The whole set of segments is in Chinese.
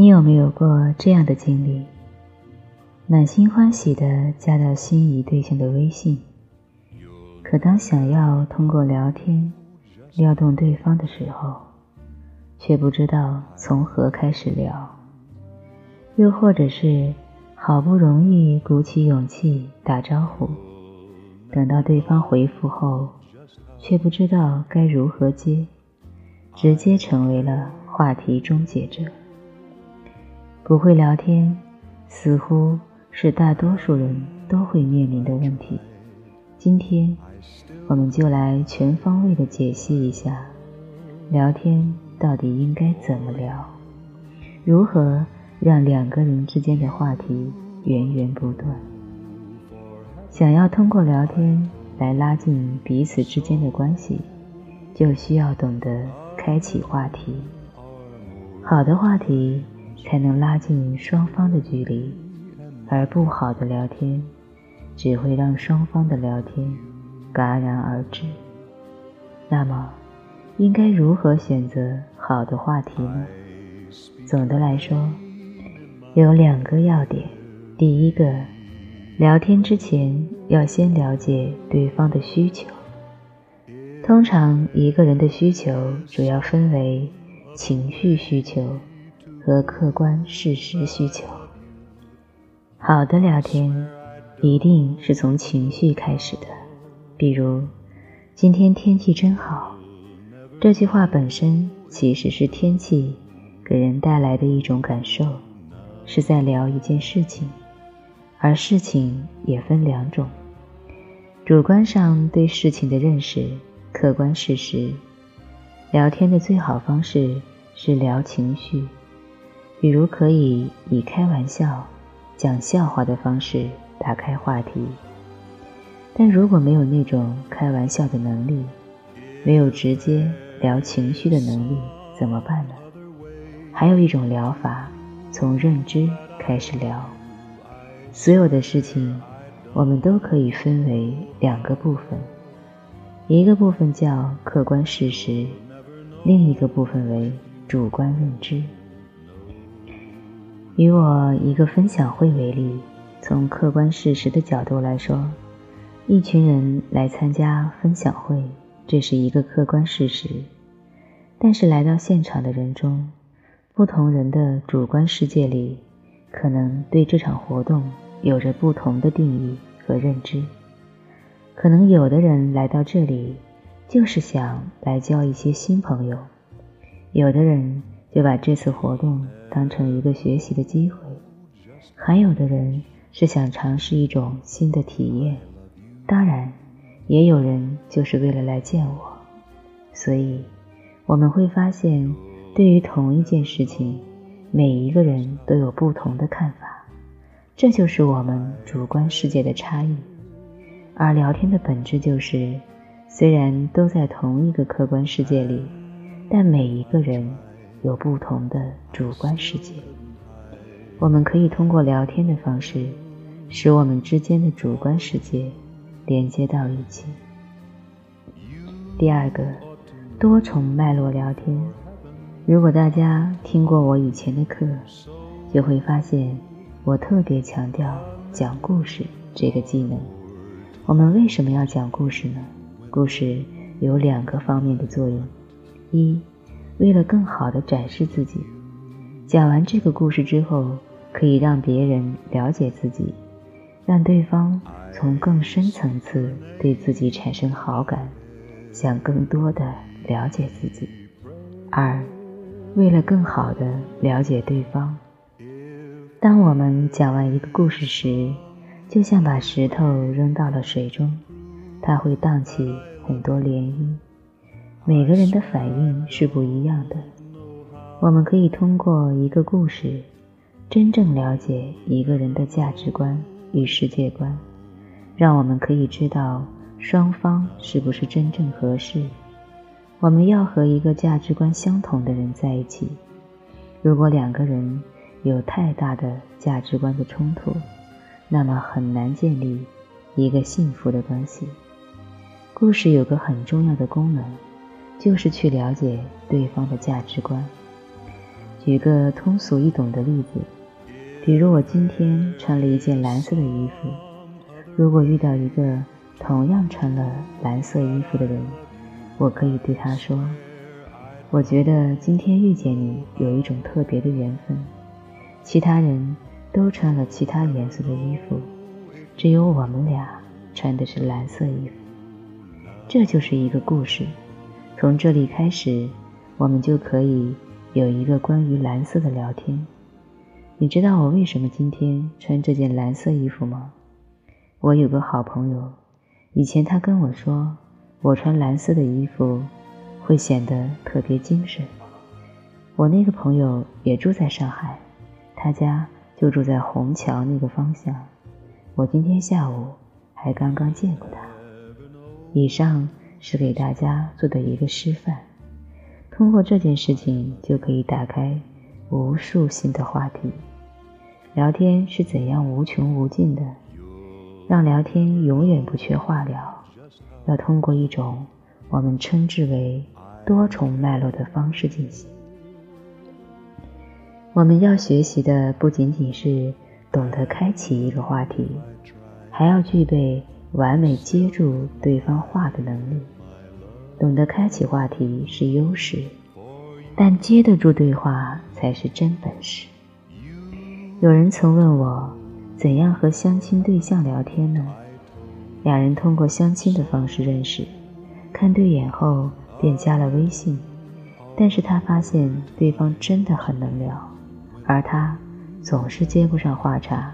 你有没有过这样的经历？满心欢喜的加到心仪对象的微信，可当想要通过聊天撩动对方的时候，却不知道从何开始聊。又或者是好不容易鼓起勇气打招呼，等到对方回复后，却不知道该如何接，直接成为了话题终结者。不会聊天，似乎是大多数人都会面临的问题。今天，我们就来全方位的解析一下，聊天到底应该怎么聊，如何让两个人之间的话题源源不断。想要通过聊天来拉近彼此之间的关系，就需要懂得开启话题。好的话题。才能拉近双方的距离，而不好的聊天只会让双方的聊天戛然而止。那么，应该如何选择好的话题呢？总的来说，有两个要点。第一个，聊天之前要先了解对方的需求。通常，一个人的需求主要分为情绪需求。和客观事实需求。好的聊天一定是从情绪开始的，比如“今天天气真好”这句话本身其实是天气给人带来的一种感受，是在聊一件事情，而事情也分两种：主观上对事情的认识，客观事实。聊天的最好方式是聊情绪。比如可以以开玩笑、讲笑话的方式打开话题，但如果没有那种开玩笑的能力，没有直接聊情绪的能力，怎么办呢？还有一种疗法，从认知开始聊。所有的事情，我们都可以分为两个部分，一个部分叫客观事实，另一个部分为主观认知。以我一个分享会为例，从客观事实的角度来说，一群人来参加分享会，这是一个客观事实。但是来到现场的人中，不同人的主观世界里，可能对这场活动有着不同的定义和认知。可能有的人来到这里，就是想来交一些新朋友；有的人就把这次活动。当成一个学习的机会，还有的人是想尝试一种新的体验，当然，也有人就是为了来见我。所以，我们会发现，对于同一件事情，每一个人都有不同的看法，这就是我们主观世界的差异。而聊天的本质就是，虽然都在同一个客观世界里，但每一个人。有不同的主观世界，我们可以通过聊天的方式，使我们之间的主观世界连接到一起。第二个，多重脉络聊天。如果大家听过我以前的课，就会发现我特别强调讲故事这个技能。我们为什么要讲故事呢？故事有两个方面的作用：一。为了更好的展示自己，讲完这个故事之后，可以让别人了解自己，让对方从更深层次对自己产生好感，想更多的了解自己。二，为了更好的了解对方，当我们讲完一个故事时，就像把石头扔到了水中，它会荡起很多涟漪。每个人的反应是不一样的。我们可以通过一个故事，真正了解一个人的价值观与世界观，让我们可以知道双方是不是真正合适。我们要和一个价值观相同的人在一起。如果两个人有太大的价值观的冲突，那么很难建立一个幸福的关系。故事有个很重要的功能。就是去了解对方的价值观。举个通俗易懂的例子，比如我今天穿了一件蓝色的衣服，如果遇到一个同样穿了蓝色衣服的人，我可以对他说：“我觉得今天遇见你有一种特别的缘分，其他人都穿了其他颜色的衣服，只有我们俩穿的是蓝色衣服。”这就是一个故事，从这里开始，我们就可以。有一个关于蓝色的聊天，你知道我为什么今天穿这件蓝色衣服吗？我有个好朋友，以前他跟我说，我穿蓝色的衣服会显得特别精神。我那个朋友也住在上海，他家就住在虹桥那个方向。我今天下午还刚刚见过他。以上是给大家做的一个示范。通过这件事情，就可以打开无数新的话题。聊天是怎样无穷无尽的，让聊天永远不缺话聊。要通过一种我们称之为多重脉络的方式进行。我们要学习的不仅仅是懂得开启一个话题，还要具备完美接住对方话的能力。懂得开启话题是优势，但接得住对话才是真本事。有人曾问我，怎样和相亲对象聊天呢？两人通过相亲的方式认识，看对眼后便加了微信。但是他发现对方真的很能聊，而他总是接不上话茬，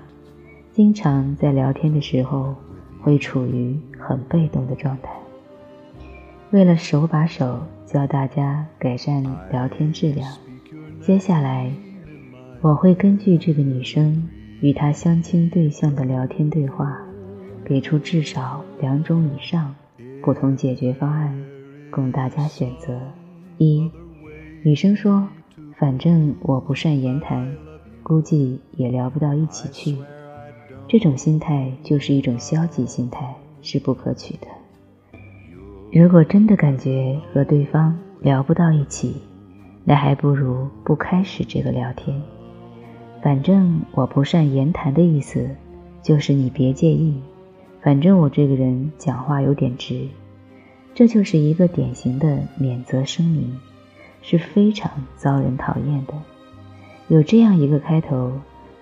经常在聊天的时候会处于很被动的状态。为了手把手教大家改善聊天质量，接下来我会根据这个女生与她相亲对象的聊天对话，给出至少两种以上不同解决方案供大家选择。一，女生说：“反正我不善言谈，估计也聊不到一起去。”这种心态就是一种消极心态，是不可取的。如果真的感觉和对方聊不到一起，那还不如不开始这个聊天。反正我不善言谈的意思，就是你别介意。反正我这个人讲话有点直，这就是一个典型的免责声明，是非常遭人讨厌的。有这样一个开头，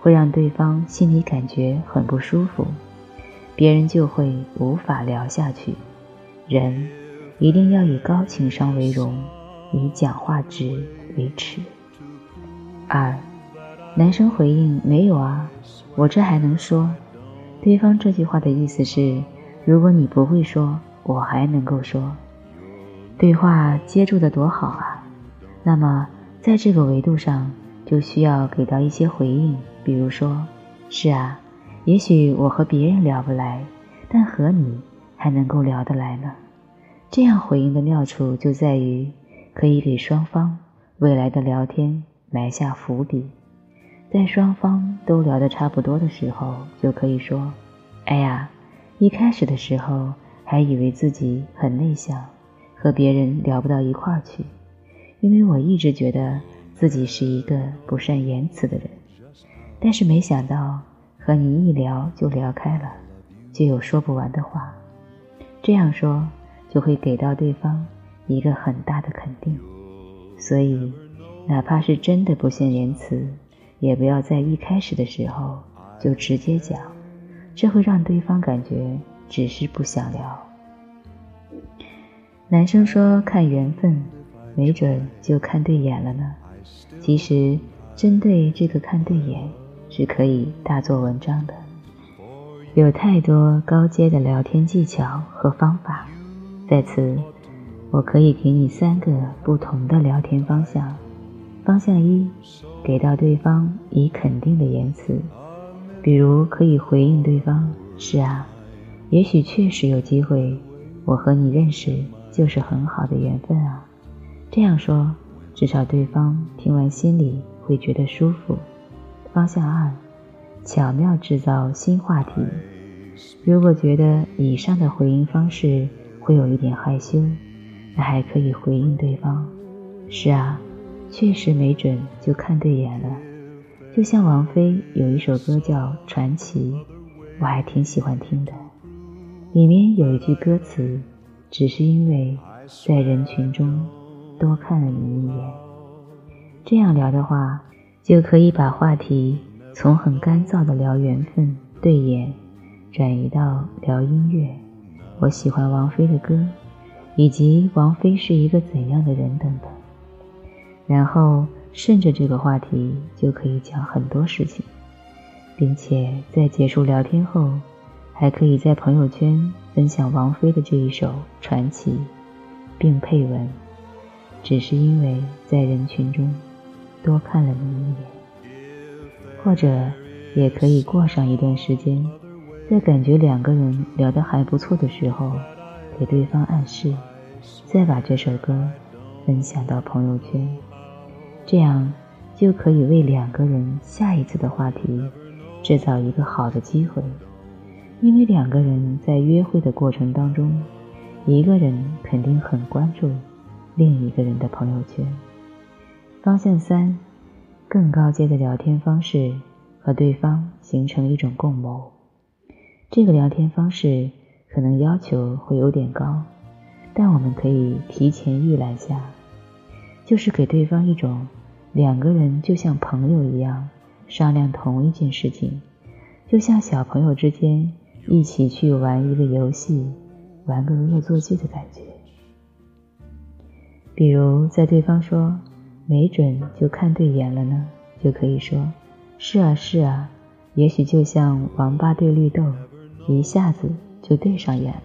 会让对方心里感觉很不舒服，别人就会无法聊下去。人。一定要以高情商为荣，以讲话直为耻。二，男生回应没有啊，我这还能说。对方这句话的意思是，如果你不会说，我还能够说。对话接住的多好啊。那么在这个维度上，就需要给到一些回应，比如说，是啊，也许我和别人聊不来，但和你还能够聊得来呢。这样回应的妙处就在于，可以给双方未来的聊天埋下伏笔，在双方都聊得差不多的时候，就可以说：“哎呀，一开始的时候还以为自己很内向，和别人聊不到一块儿去，因为我一直觉得自己是一个不善言辞的人，但是没想到和你一聊就聊开了，就有说不完的话。”这样说。就会给到对方一个很大的肯定，所以哪怕是真的不善言辞，也不要在一开始的时候就直接讲，这会让对方感觉只是不想聊。男生说看缘分，没准就看对眼了呢。其实针对这个看对眼是可以大做文章的，有太多高阶的聊天技巧和方法。在此，我可以给你三个不同的聊天方向。方向一，给到对方以肯定的言辞，比如可以回应对方：“是啊，也许确实有机会，我和你认识就是很好的缘分啊。”这样说，至少对方听完心里会觉得舒服。方向二，巧妙制造新话题。如果觉得以上的回应方式，会有一点害羞，那还可以回应对方：“是啊，确实没准就看对眼了。就像王菲有一首歌叫《传奇》，我还挺喜欢听的。里面有一句歌词：“只是因为在人群中多看了你一眼。”这样聊的话，就可以把话题从很干燥的聊缘分、对眼，转移到聊音乐。我喜欢王菲的歌，以及王菲是一个怎样的人等等。然后顺着这个话题就可以讲很多事情，并且在结束聊天后，还可以在朋友圈分享王菲的这一首《传奇》，并配文：“只是因为在人群中多看了你一眼。”或者也可以过上一段时间，在感觉两个人聊得还不错的时候，给对方暗示，再把这首歌分享到朋友圈。这样就可以为两个人下一次的话题制造一个好的机会，因为两个人在约会的过程当中，一个人肯定很关注另一个人的朋友圈。方向三，更高阶的聊天方式和对方形成一种共谋。这个聊天方式可能要求会有点高，但我们可以提前预览下。就是给对方一种两个人就像朋友一样商量同一件事情，就像小朋友之间一起去玩一个游戏，玩个恶作剧的感觉。比如在对方说“没准就看对眼了呢”，就可以说“是啊是啊，也许就像王八对绿豆，一下子就对上眼了”。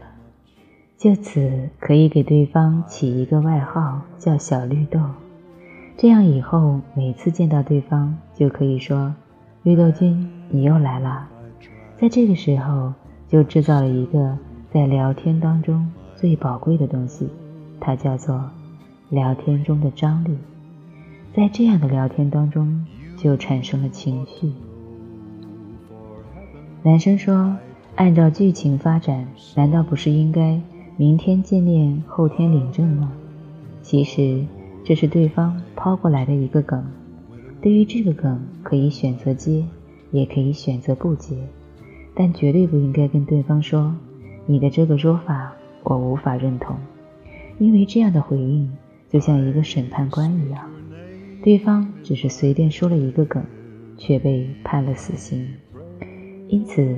就此可以给对方起一个外号，叫小绿豆。这样以后每次见到对方，就可以说：“绿豆君，你又来了。”在这个时候，就制造了一个在聊天当中最宝贵的东西，它叫做聊天中的张力。在这样的聊天当中，就产生了情绪。男生说：“按照剧情发展，难道不是应该？”明天见面，后天领证吗？其实这是对方抛过来的一个梗。对于这个梗，可以选择接，也可以选择不接，但绝对不应该跟对方说：“你的这个说法我无法认同。”因为这样的回应就像一个审判官一样，对方只是随便说了一个梗，却被判了死刑。因此，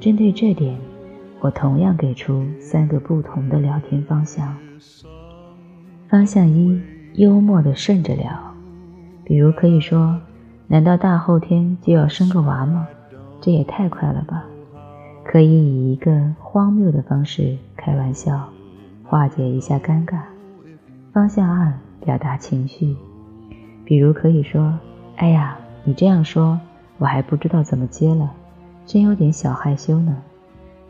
针对这点。我同样给出三个不同的聊天方向。方向一，幽默的顺着聊，比如可以说：“难道大后天就要生个娃吗？这也太快了吧！”可以以一个荒谬的方式开玩笑，化解一下尴尬。方向二，表达情绪，比如可以说：“哎呀，你这样说，我还不知道怎么接了，真有点小害羞呢。”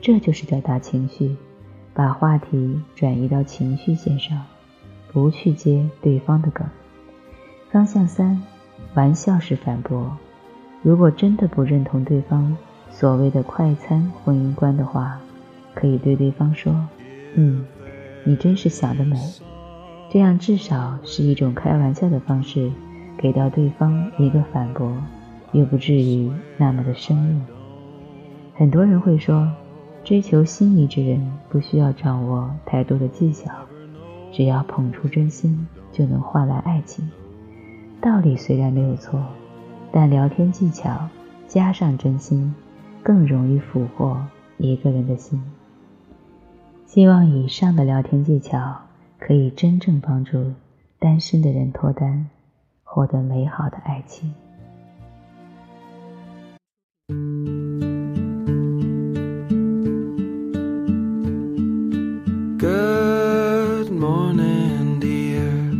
这就是表达情绪，把话题转移到情绪线上，不去接对方的梗。方向三，玩笑式反驳。如果真的不认同对方所谓的快餐婚姻观的话，可以对对方说：“嗯，你真是想得美。”这样至少是一种开玩笑的方式，给到对方一个反驳，又不至于那么的生硬。很多人会说。追求心仪之人，不需要掌握太多的技巧，只要捧出真心，就能换来爱情。道理虽然没有错，但聊天技巧加上真心，更容易俘获一个人的心。希望以上的聊天技巧可以真正帮助单身的人脱单，获得美好的爱情 good morning dear。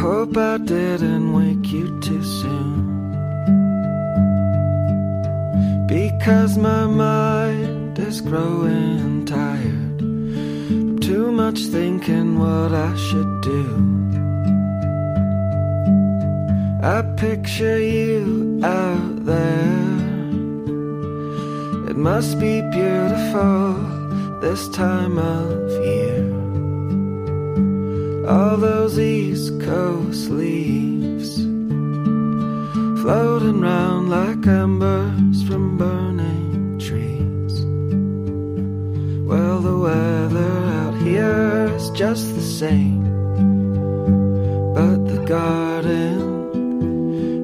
hope I didn't wake you too soon. Because my mind is growing tired much thinking what I should do. I picture you out there. It must be beautiful this time of year all those East Coast leaves floating round like embers from burning trees. Well, the weather just the same, but the garden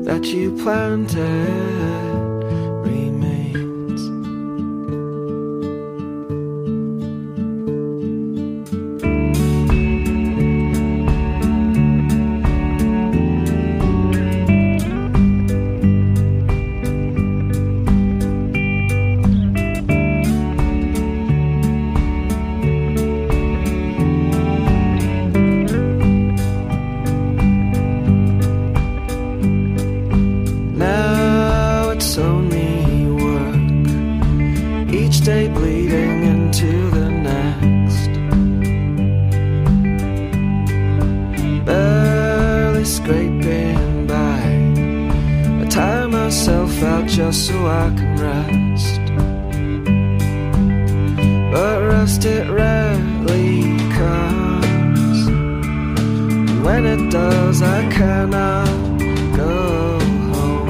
that you planted just so I can rest. But rest it rarely comes. And when it does, I cannot go home.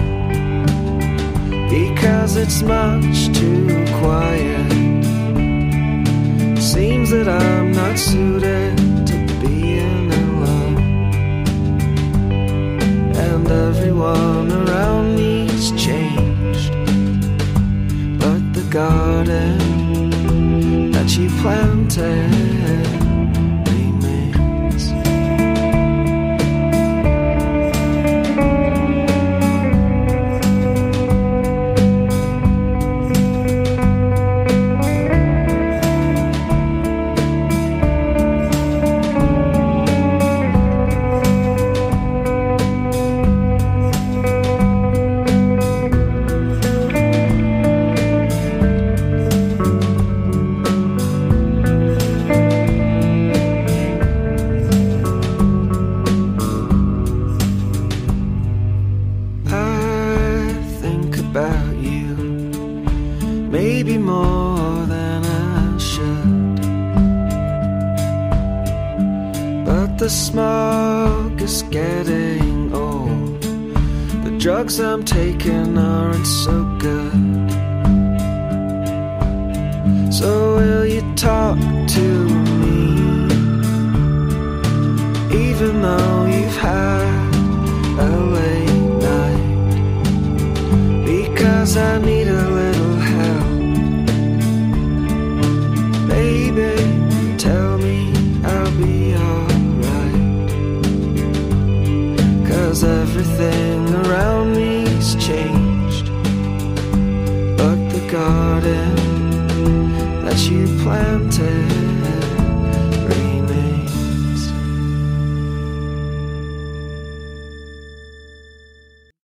Because it's much too quiet. Seems that I'm not suited to being everyone around me's changed but the garden that you planted. Taking aren't so good. So will you talk to me? Even though you've had a late night. Because I need